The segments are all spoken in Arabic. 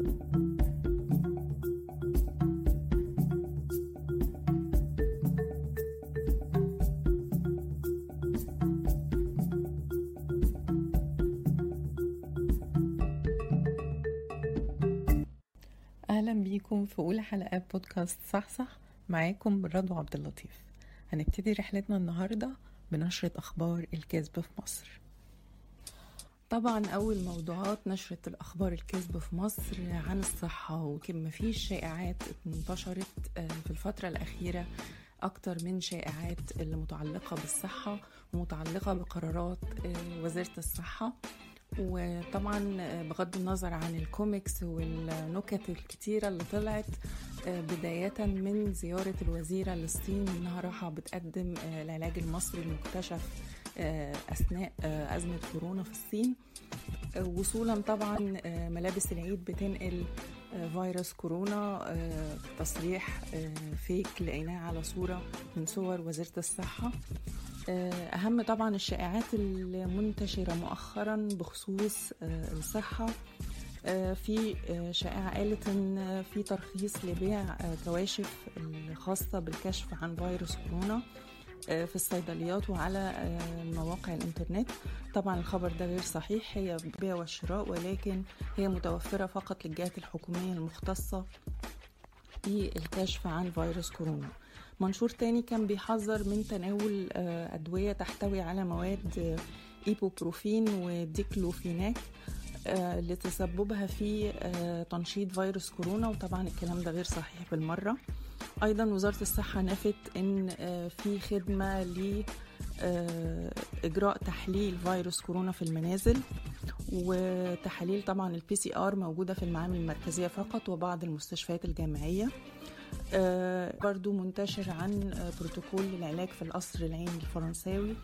أهلا بيكم في أولى حلقات بودكاست صح صح معاكم رضوى عبد اللطيف. هنبتدي رحلتنا النهارده بنشرة أخبار الكذب في مصر. طبعا أول موضوعات نشرة الأخبار الكذب في مصر عن الصحة وكم مفيش شائعات انتشرت في الفترة الأخيرة أكتر من شائعات اللي متعلقة بالصحة ومتعلقة بقرارات وزارة الصحة. وطبعا بغض النظر عن الكوميكس والنكت الكتيرة اللي طلعت بداية من زيارة الوزيرة للصين إنها راحة بتقدم العلاج المصري المكتشف أثناء أزمة كورونا في الصين. وصولا طبعا ملابس العيد بتنقل فيروس كورونا تصريح فيك لقيناه على صورة من صور وزارة الصحة. أهم طبعا الشائعات المنتشرة مؤخرا بخصوص الصحة. في شائعة قالت إن في ترخيص لبيع كواشف الخاصة بالكشف عن فيروس كورونا. في الصيدليات وعلى مواقع الإنترنت. طبعا الخبر ده غير صحيح هي بيع والشراء ولكن هي متوفرة فقط للجهات الحكومية المختصة في الكشف عن فيروس كورونا. منشور تاني كان بيحذر من تناول أدوية تحتوي على مواد إيبوبروفين وديكلوفيناك لتسببها في تنشيط فيروس كورونا. وطبعا الكلام ده غير صحيح بالمرة. أيضا وزارة الصحة نفت إن في خدمة ل إجراء تحليل فيروس كورونا في المنازل وتحاليل طبعا ال PCR موجودة في المعامل المركزية فقط وبعض المستشفيات الجامعية. آه برضو منتشر عن آه بروتوكول للعلاج في القصر العيني الفرنساوي.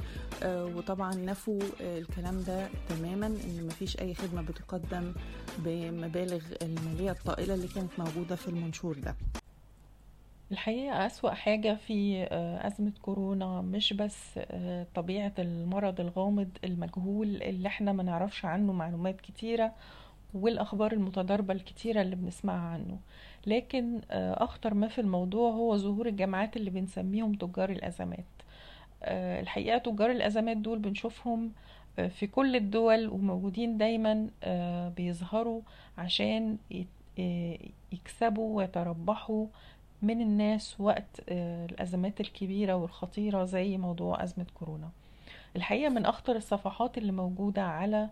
آه وطبعا نفوا الكلام ده تماما إن مفيش أي خدمة بتقدم بمبالغ المالية الطائلة اللي كانت موجودة في المنشور ده. الحقيقة أسوأ حاجة في أزمة كورونا مش بس طبيعة المرض الغامض المجهول اللي إحنا ما نعرفش عنه معلومات كتيرة والأخبار المتضاربة الكتيرة اللي بنسمعها عنه. لكن أخطر ما في الموضوع هو ظهور الجماعات اللي بنسميهم تجار الأزمات. الحقيقة تجار الأزمات دول بنشوفهم في كل الدول وموجودين دايما بيظهروا عشان يكسبوا ويتربحوا من الناس وقت الأزمات الكبيرة والخطيرة زي موضوع أزمة كورونا. الحقيقة من أخطر الصفحات اللي موجودة على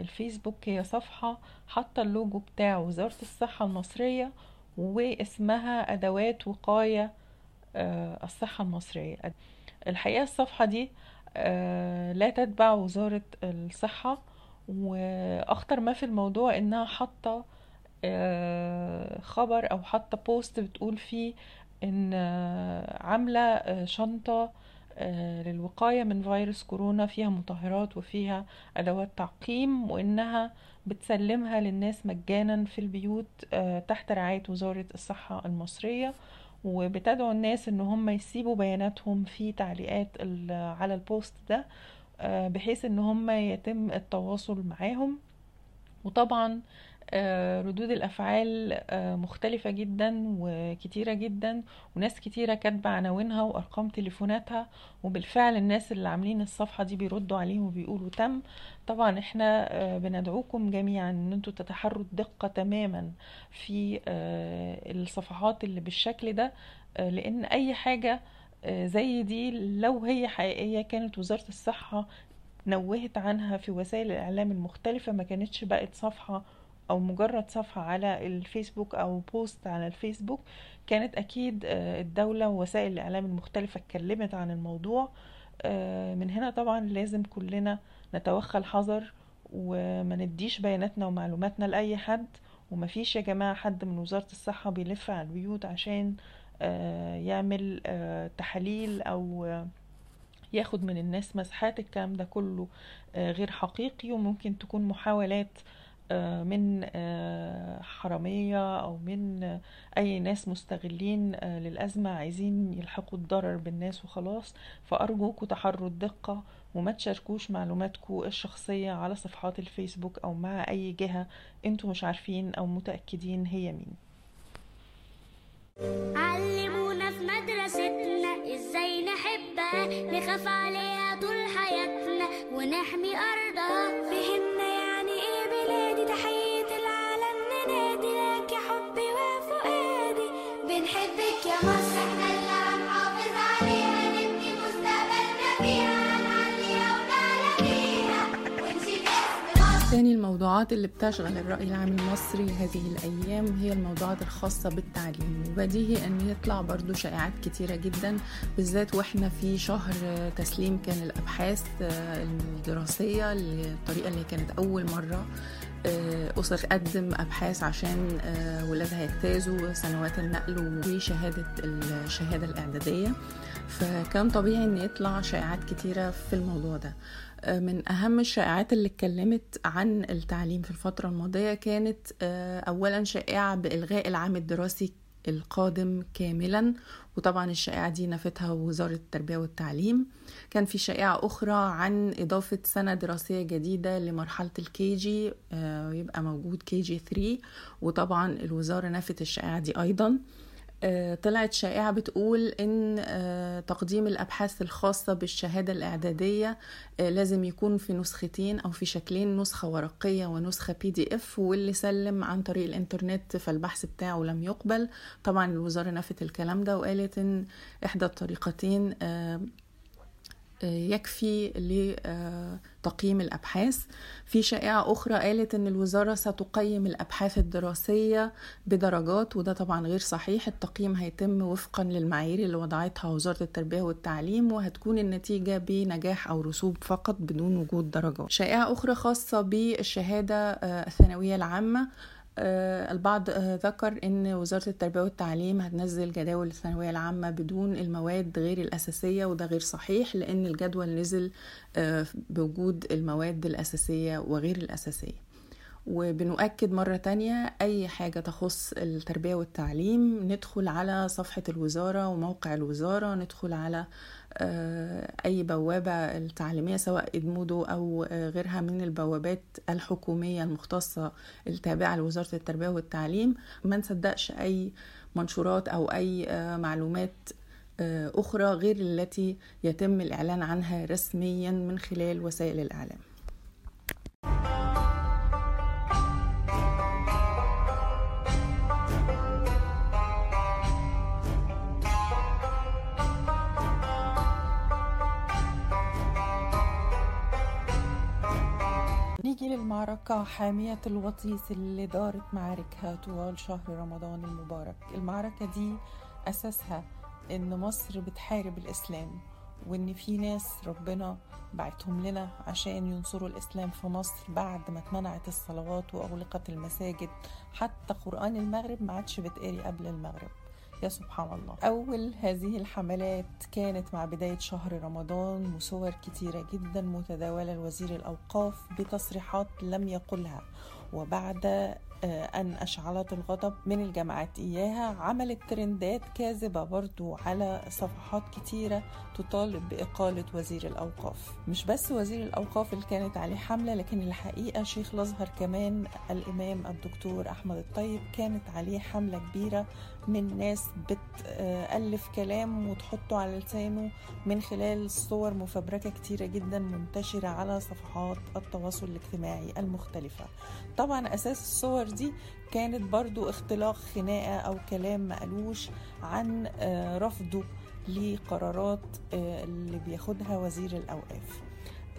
الفيسبوك هي صفحة حاطة اللوجو بتاع وزارة الصحة المصرية واسمها أدوات وقاية الصحة المصرية. الحقيقة الصفحة دي لا تتبع وزارة الصحة وأخطر ما في الموضوع إنها حاطة خبر أو حاطة بوست بتقول فيه إن عاملة شنطة للوقاية من فيروس كورونا فيها مطهرات وفيها أدوات تعقيم وإنها بتسلمها للناس مجانا في البيوت تحت رعاية وزارة الصحة المصرية. وبتدعو الناس إن هم يسيبوا بياناتهم في تعليقات على البوست ده بحيث إن هم يتم التواصل معاهم. وطبعا ردود الأفعال مختلفة جدا وكتيرة جدا وناس كتيرة كاتبة عناوينها وأرقام تليفوناتها وبالفعل الناس اللي عاملين الصفحة دي بيردوا عليهم وبيقولوا تم. طبعا إحنا بندعوكم جميعا إن أنتوا تتحروا الدقة تماما في الصفحات اللي بالشكل ده لأن أي حاجة زي دي لو هي حقيقية كانت وزارة الصحة نوهت عنها في وسائل الإعلام المختلفة ما كانتش بقت صفحة أو مجرد صفحة على الفيسبوك أو بوست على الفيسبوك كانت أكيد الدولة ووسائل الإعلام المختلفة اتكلمت عن الموضوع. من هنا طبعا لازم كلنا نتوخى الحذر وما نديش بياناتنا ومعلوماتنا لأي حد. ومفيش يا جماعة حد من وزارة الصحة بيلف على البيوت عشان يعمل تحاليل أو ياخد من الناس مسحات. الكلام ده كله غير حقيقي. وممكن تكون محاولات من حرامية أو من أي ناس مستغلين للأزمة عايزين يلحقوا الضرر بالناس وخلاص. فأرجوكوا تحروا الدقة وما تشاركوش معلوماتكم الشخصية على صفحات الفيسبوك أو مع أي جهة أنتوا مش عارفين أو متأكدين هي مين. علمونا في مدرستنا إزاي نحبها نخاف عليها طول حياتنا ونحمي أرضها. فهمنا تاني الموضوعات اللي بتشغل الرأي العام المصري هذه الأيام هي الموضوعات الخاصة بالتعليم وبديهي أن يطلع برضو شائعات كتيرة جدا بالذات وإحنا في شهر تسليم كان الأبحاث الدراسية الطريقة اللي كانت أول مرة أسر تقدم أبحاث عشان ولادها يجتازوا سنوات النقل وشهادة الشهادة الإعدادية. فكان طبيعي أن يطلع شائعات كتيرة في الموضوع ده. من أهم الشائعات اللي اتكلمت عن التعليم في الفترة الماضية كانت أولا شائعة بإلغاء العام الدراسي القادم كاملا وطبعا الشائعة دي نفتها وزارة التربية والتعليم. كان في شائعة أخرى عن إضافة سنة دراسية جديدة لمرحلة ال KG يبقى موجود KG 3 وطبعا الوزارة نفت الشائعة دي أيضا. طلعت شائعة بتقول إن تقديم الأبحاث الخاصة بالشهادة الإعدادية لازم يكون في نسختين أو في شكلين نسخة ورقية ونسخة بي دي إف واللي سلم عن طريق الإنترنت فالبحث بتاعه لم يقبل. طبعا الوزارة نفت الكلام ده وقالت إن إحدى الطريقتين يكفي لتقييم الأبحاث. في شائعة أخرى قالت أن الوزارة ستقيم الأبحاث الدراسية بدرجات وده طبعا غير صحيح. التقييم هيتم وفقا للمعايير اللي وضعتها وزارة التربية والتعليم وهتكون النتيجة بنجاح أو رسوب فقط بدون وجود درجات. شائعة أخرى خاصة بالشهادة الثانوية العامة البعض ذكر إن وزارة التربية والتعليم هتنزل جداول الثانوية العامة بدون المواد غير الأساسية وده غير صحيح لأن الجدول نزل بوجود المواد الأساسية وغير الأساسية. وبنؤكد مرة تانية أي حاجة تخص التربية والتعليم ندخل على صفحة الوزارة وموقع الوزارة ندخل على أي بوابة التعليمية سواء إدمودو أو غيرها من البوابات الحكومية المختصة التابعة لوزارة التربية والتعليم. ما نصدقش أي منشورات أو أي معلومات أخرى غير التي يتم الإعلان عنها رسميا من خلال وسائل الإعلام. للمعركة حامية الوطيس اللي دارت معاركها طوال شهر رمضان المبارك. المعركة دي أساسها إن مصر بتحارب الإسلام وإن في ناس ربنا بعتهم لنا عشان ينصروا الإسلام في مصر بعد ما اتمنعت الصلوات وأغلقت المساجد. حتى قرآن المغرب ما عادش بتقري قبل المغرب. يا سبحان الله. أول هذه الحملات كانت مع بداية شهر رمضان وصور كتيرة جدا متداولة لوزير الأوقاف بتصريحات لم يقلها. وبعد أن أشعلت الغضب من الجماعات إياها عملت ترندات كاذبة برضو على صفحات كتيرة تطالب بإقالة وزير الأوقاف. مش بس وزير الأوقاف اللي كانت عليه حملة لكن الحقيقة شيخ الأزهر كمان الإمام الدكتور أحمد الطيب كانت عليه حملة كبيرة من ناس بتألف كلام وتحطه على لسانه من خلال صور مفبركة كتيرة جدا منتشرة على صفحات التواصل الاجتماعي المختلفة. طبعا أساس الصور دي كانت برضو اختلاق خناقة أو كلام مقلوش عن رفضه لقرارات اللي بياخدها وزير الأوقاف.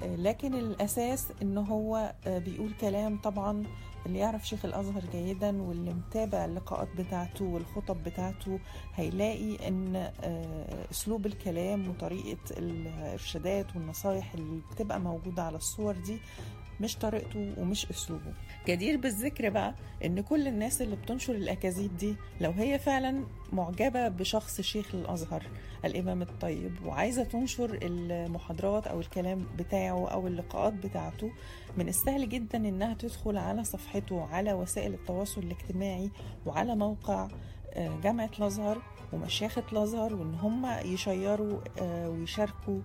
لكن الأساس إن هو بيقول كلام طبعا اللي يعرف شيخ الأزهر جيدا واللي متابع اللقاءات بتاعته والخطب بتاعته هيلاقي إن أسلوب الكلام وطريقة الإرشادات والنصايح اللي بتبقى موجودة على الصور دي مش طريقته ومش أسلوبه. جدير بالذكر بقى إن كل الناس اللي بتنشر الأكاذيب دي لو هي فعلا معجبة بشخص شيخ الأزهر الإمام الطيب وعايزة تنشر المحاضرات أو الكلام بتاعه أو اللقاءات بتاعته من السهل جدا إنها تدخل على صفحته على وسائل التواصل الاجتماعي وعلى موقع آه، جامعة الأزهر ومشيخة الأزهر وإن هم يشيروا آه، ويشاركوا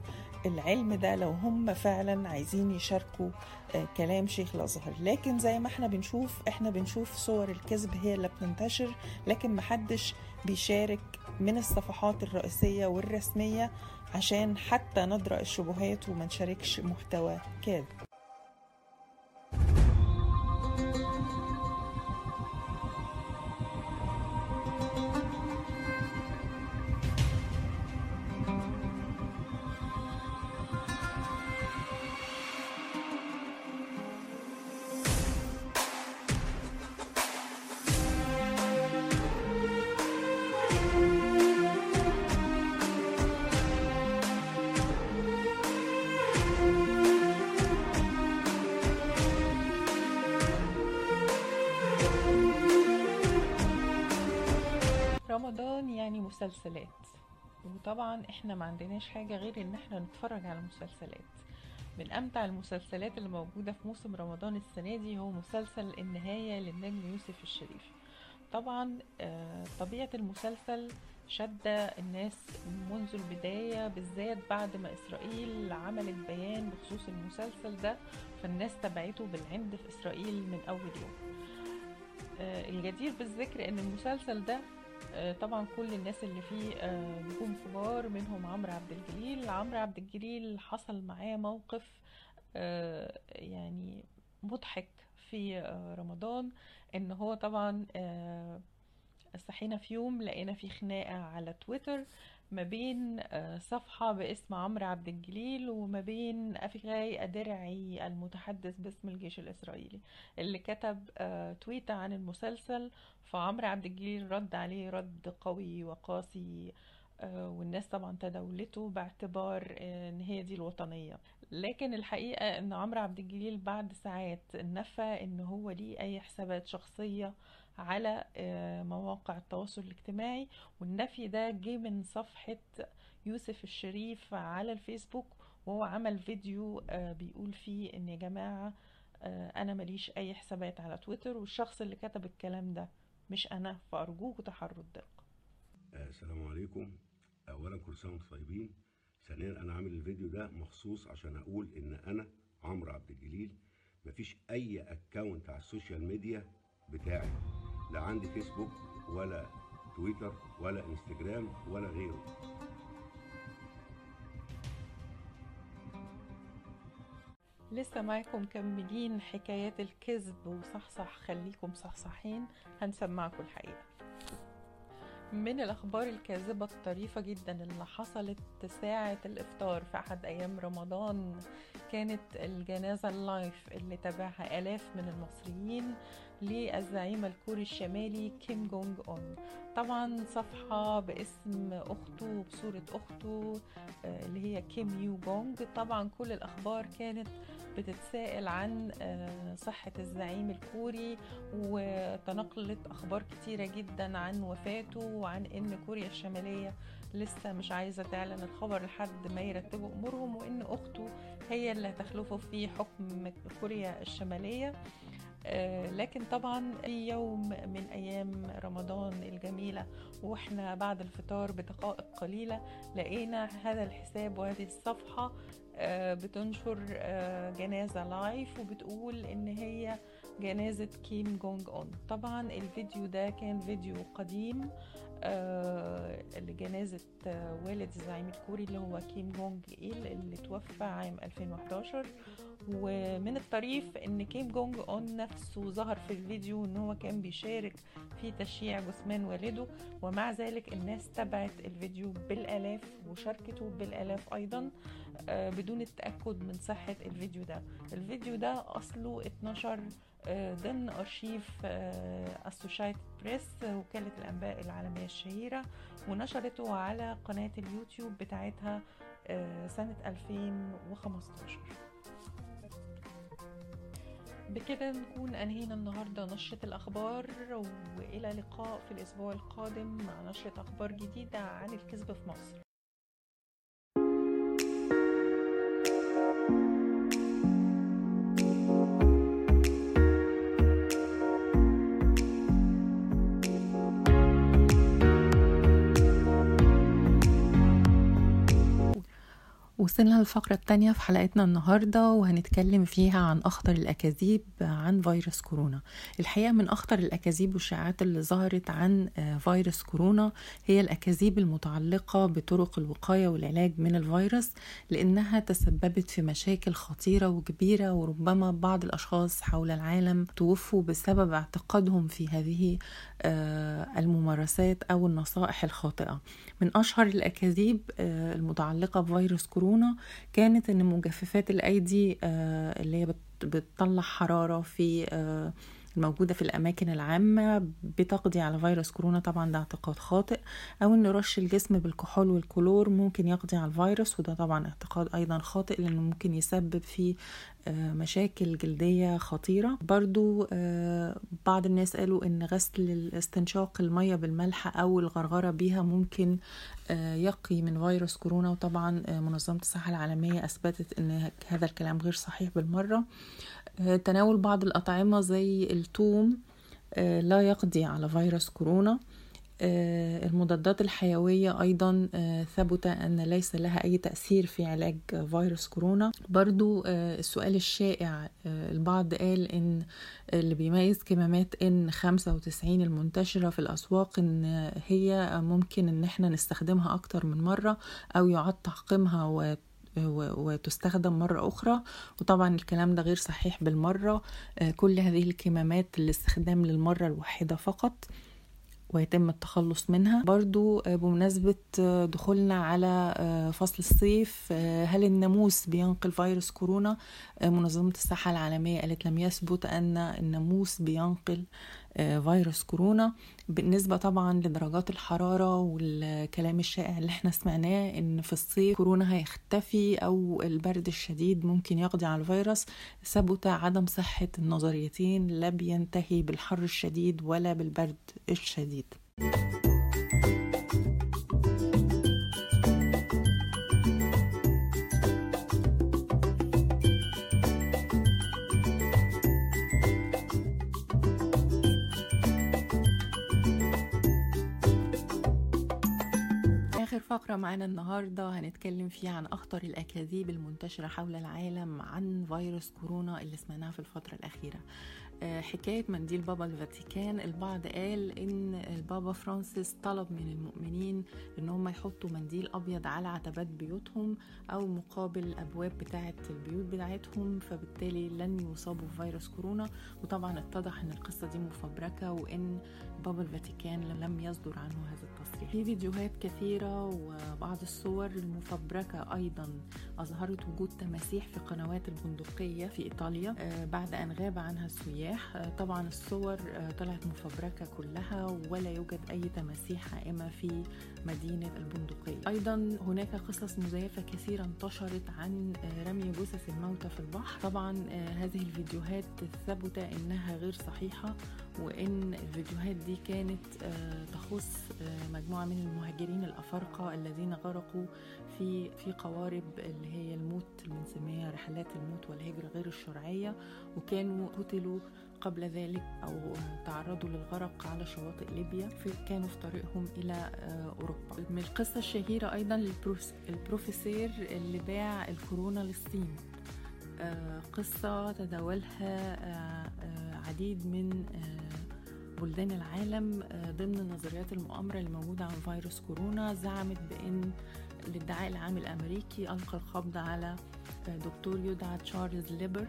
العلم ده لو هم فعلا عايزين يشاركوا آه، كلام شيخ الأزهر. لكن زي ما إحنا بنشوف إحنا بنشوف صور الكذب هي اللي بتنتشر لكن محدش بيشارك من الصفحات الرئيسية والرسمية عشان حتى ندرأ الشبهات وما نشاركش محتوى كاذب. رمضان يعني مسلسلات وطبعا إحنا ما عندناش حاجة غير إن إحنا نتفرج على مسلسلات من أمتع المسلسلات اللي موجودة في موسم رمضان السنة دي هو مسلسل النهاية للنجم يوسف الشريف. طبعا آه، طبيعة المسلسل شد الناس منذ البداية بالذات بعد ما إسرائيل عملت بيان بخصوص المسلسل ده فالناس تبعته بالعند في إسرائيل من أول يوم. آه، الجدير بالذكر إن المسلسل ده طبعا كل الناس اللي فيه آه، نجوم كبار منهم عمرو عبد الجليل. عمرو عبد الجليل حصل معاه موقف آه، يعني مضحك في آه، رمضان إن هو طبعا آه، صحينا في يوم لقينا في خناقة على تويتر ما بين آه، صفحة باسم عمرو عبد الجليل وما بين أفيغاي أدرعي المتحدث باسم الجيش الإسرائيلي اللي كتب آه، تويتة عن المسلسل. فعمرو عبد الجليل رد عليه رد قوي وقاسي آه، والناس طبعا تداولته باعتبار إن هي دي الوطنية. لكن الحقيقة إن عمرو عبد الجليل بعد ساعات نفى إن هو ليه أي حسابات شخصية على آه، مواقع التواصل الاجتماعي والنفي ده جه من صفحة يوسف الشريف على الفيسبوك وهو عمل فيديو آه، بيقول فيه إن يا جماعة آه، أنا ماليش أي حسابات على تويتر والشخص اللي كتب الكلام ده مش أنا فارجوكوا تحروا الدقة السلام عليكم. اولا كل سنه وأنتم طيبين. ثانيا أنا عامل الفيديو ده مخصوص عشان أقول إن أنا عمرو عبد الجليل مفيش أي account على ال social media بتاعي. لا عندي فيسبوك ولا تويتر ولا انستجرام ولا غيره. لسه معاكم مكملين حكايات الكذب وصحصح. خليكم صحصحين هنسمعكم الحقيقة. من الأخبار الكاذبة الطريفة جدا اللي حصلت ساعة الإفطار في أحد أيام رمضان كانت الجنازة ال live اللي تابعها آلاف من المصريين للزعيم الكوري الشمالي كيم جونج أون. طبعا صفحة باسم أخته بصورة أخته آه، اللي هي كيم يو جونج. طبعا كل الأخبار كانت بتتساءل عن آه، صحة الزعيم الكوري وتنقلت أخبار كتيرة جدا عن وفاته وعن إن كوريا الشمالية لسه مش عايزة تعلن الخبر لحد ما يرتبوا أمورهم وإن أخته هي اللي هتخلفه في حكم كوريا الشمالية. لكن طبعا في يوم من أيام رمضان الجميلة وإحنا بعد الفطار بدقائق قليلة لقينا هذا الحساب وهذه الصفحة آه، بتنشر آه، جنازة live وبتقول إن هي جنازة كيم جونج اون طبعا الفيديو ده كان فيديو قديم آه، لجنازة آه، والد الزعيم الكوري اللي هو كيم جونج إيل اللي توفى عام 2011 ومن الطريف إن كيم جونج اون نفسه ظهر في الفيديو إن هو كان بيشارك في تشييع جثمان والده ومع ذلك الناس تبعت الفيديو بالآلاف وشاركته بالآلاف أيضا آه، بدون التأكد من صحة الفيديو ده. الفيديو ده أصله اتنشر آه، ضمن أرشيف اسوشيتد بريس وكالة الأنباء العالمية الشهيرة ونشرته على قناة اليوتيوب بتاعتها آه، سنة 2015 بكده نكون أنهينا النهاردة نشرة الأخبار وإلى لقاء في الأسبوع القادم مع نشرة أخبار جديدة عن الكذب في مصر. وصلنا للفقرة التانية في حلقتنا النهاردة وهنتكلم فيها عن أخطر الأكاذيب عن فيروس كورونا. الحقيقة من أخطر الأكاذيب والشائعات اللي ظهرت عن فيروس كورونا هي الأكاذيب المتعلقة بطرق الوقاية والعلاج من الفيروس لأنها تسببت في مشاكل خطيرة وكبيرة وربما بعض الأشخاص حول العالم توفوا بسبب اعتقادهم في هذه الممارسات أو النصائح الخاطئة. من أشهر الأكاذيب المتعلقة بفيروس كورونا كانت إن مجففات الايدي اللي هي بتطلع حرارة في الموجوده في الأماكن العامة بتقضي على فيروس كورونا. طبعا ده اعتقاد خاطئ. أو ان رش الجسم بالكحول والكلور ممكن يقضي على الفيروس وده طبعا اعتقاد أيضا خاطئ لأنه ممكن يسبب في مشاكل جلدية خطيرة. برضو بعض الناس قالوا إن غسل استنشاق المية بالملح أو الغرغرة بيها ممكن يقي من فيروس كورونا. وطبعا منظمة الصحة العالمية أثبتت إن هذا الكلام غير صحيح بالمرة. تناول بعض الأطعمة زي الثوم لا يقضي على فيروس كورونا. المضادات الحيوية أيضا ثبت أن ليس لها أي تأثير في علاج فيروس كورونا. برضو السؤال الشائع البعض قال إن اللي بيميز كمامات إن 95 المنتشرة في الأسواق إن هي ممكن إن إحنا نستخدمها أكتر من مرة أو يعاد تعقيمها وتستخدم مرة أخرى. وطبعا الكلام ده غير صحيح بالمرة. كل هذه الكمامات الاستخدام للمرة الواحدة فقط ويتم التخلص منها. برضو بمناسبة دخولنا على فصل الصيف هل الناموس بينقل فيروس كورونا؟ منظمة الصحة العالمية قالت لم يثبت أن الناموس بينقل فيروس كورونا. بالنسبة طبعا لدرجات الحرارة والكلام الشائع اللي إحنا سمعناه إن في الصيف كورونا هيختفي أو البرد الشديد ممكن يقضي على الفيروس ثبت عدم صحة النظريتين لا بينتهي بالحر الشديد ولا بالبرد الشديد. فقرة معانا النهاردة هنتكلم فيها عن أخطر الأكاذيب المنتشرة حول العالم عن فيروس كورونا اللي سمعناها في الفترة الأخيرة. حكاية منديل بابا الفاتيكان. البعض قال إن البابا فرانسيس طلب من المؤمنين إن هم يحطوا منديل أبيض على عتبات بيوتهم أو مقابل الأبواب بتاعة البيوت بتاعتهم فبالتالي لن يصابوا بفيروس كورونا. وطبعا اتضح إن القصة دي مفبركة وإن بابا الفاتيكان لم يصدر عنه هذا التصريح. في فيديوهات كثيرة وبعض الصور المفبركة أيضا أظهرت وجود تماسيح في قنوات البندقية في إيطاليا بعد أن غاب عنها السياح. طبعا الصور طلعت مفبركة كلها ولا يوجد أي تماسيح قائمة في مدينة البندقية. أيضا هناك قصص مزيفة كثيرة انتشرت عن رمي جثث الموتى في البحر. طبعا هذه الفيديوهات ثبت أنها غير صحيحة وإن الفيديوهات دي كانت تخص مجموعة من المهاجرين الأفارقة الذين غرقوا في في قوارب اللي هي الموت اللي بنسميها رحلات الموت والهجرة غير الشرعية وكانوا قتلوا قبل ذلك أو تعرضوا للغرق على شواطئ ليبيا في كانوا في طريقهم إلى أوروبا. من القصة الشهيرة أيضا البروفيسير اللي باع الكورونا للصين. قصة تداولها عديد من بلدان العالم ضمن نظريات المؤامرة اللي موجودة عن فيروس كورونا زعمت بأن الادعاء العام الأمريكي ألقى القبض على دكتور يدعى تشارلز ليبر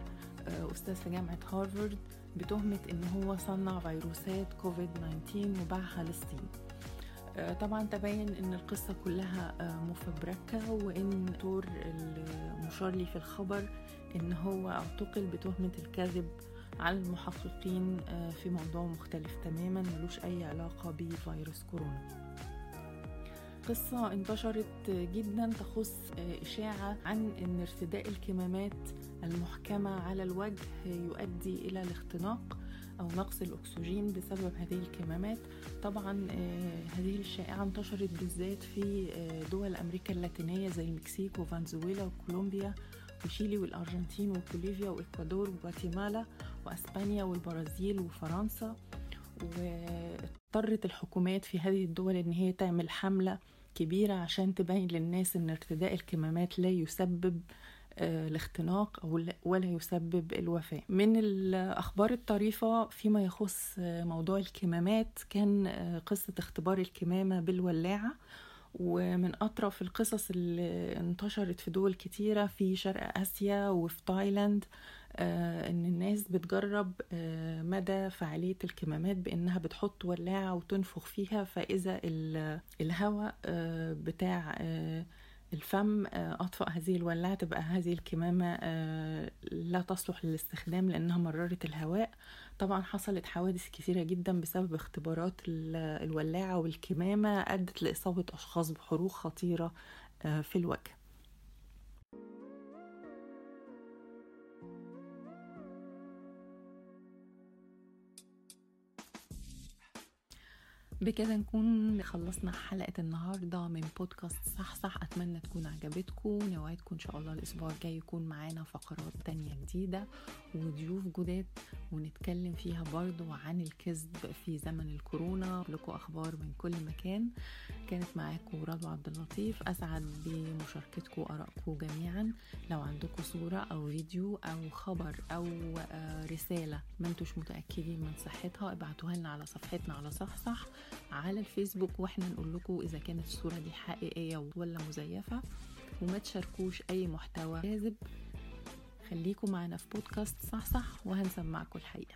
أستاذ في جامعة هارفارد. بتهمة أن هو صنع فيروسات كوفيد 19 وباعها للصين طبعا تبين إن القصة كلها مفبركة وإن الدكتور المشار لي في الخبر إن هو اعتقل بتهمة الكذب على المحققين في موضوع مختلف تماما ملوش أي علاقة بفيروس كورونا. قصة انتشرت جدا تخص إشاعة عن أن ارتداء الكمامات المحكمة على الوجه يؤدي إلى الاختناق أو نقص الأكسجين بسبب هذه الكمامات. طبعا هذه الشائعة انتشرت بالذات في دول أمريكا اللاتينية زي المكسيك وفنزويلا وكولومبيا وشيلي والأرجنتين وبوليفيا وإكوادور وغواتيمالا وأسبانيا والبرازيل وفرنسا. واضطرت الحكومات في هذه الدول إن هي تعمل حملة كبيرة عشان تبين للناس إن ارتداء الكمامات لا يسبب الاختناق أو ولا يسبب الوفاة. من الأخبار الطريفة فيما يخص موضوع الكمامات كان قصة اختبار الكمامة بالولاعة. ومن أطرف القصص اللي انتشرت في دول كتيرة في شرق آسيا وفي تايلاند آه إن الناس بتجرب آه مدى فعالية الكمامات بإنها بتحط ولاعة وتنفخ فيها فإذا الهواء آه بتاع الفم أطفأ هذه الولاعة تبقى هذه الكمامة لا تصلح للاستخدام لأنها مررت الهواء. طبعا حصلت حوادث كثيرة جدا بسبب اختبارات الولاعة والكمامة أدت لإصابة أشخاص بحروق خطيرة في الوجه. بكده نكون خلصنا حلقة النهاردة من بودكاست صح صح. أتمنى تكون عجبتكم. نوعدكم إن شاء الله الأسبوع الجاي يكون معانا فقرات تانية جديدة وضيوف جداد. ونتكلم فيها برضو عن الكذب في زمن الكورونا. لكم أخبار من كل مكان. كانت معاكم رضوى عبد اللطيف. أسعد بمشاركتكم آرائكم جميعا. لو عندكم صورة أو فيديو أو خبر أو رسالة ما انتوش متأكدين من صحتها ابعتوها لنا على صفحتنا على صح صح على الفيسبوك وإحنا نقول لكم إذا كانت الصورة دي حقيقية ولا مزيفة. وما تشاركوش أي محتوى كاذب. خليكم معنا في بودكاست صح صح وهنسمعكم الحقيقة.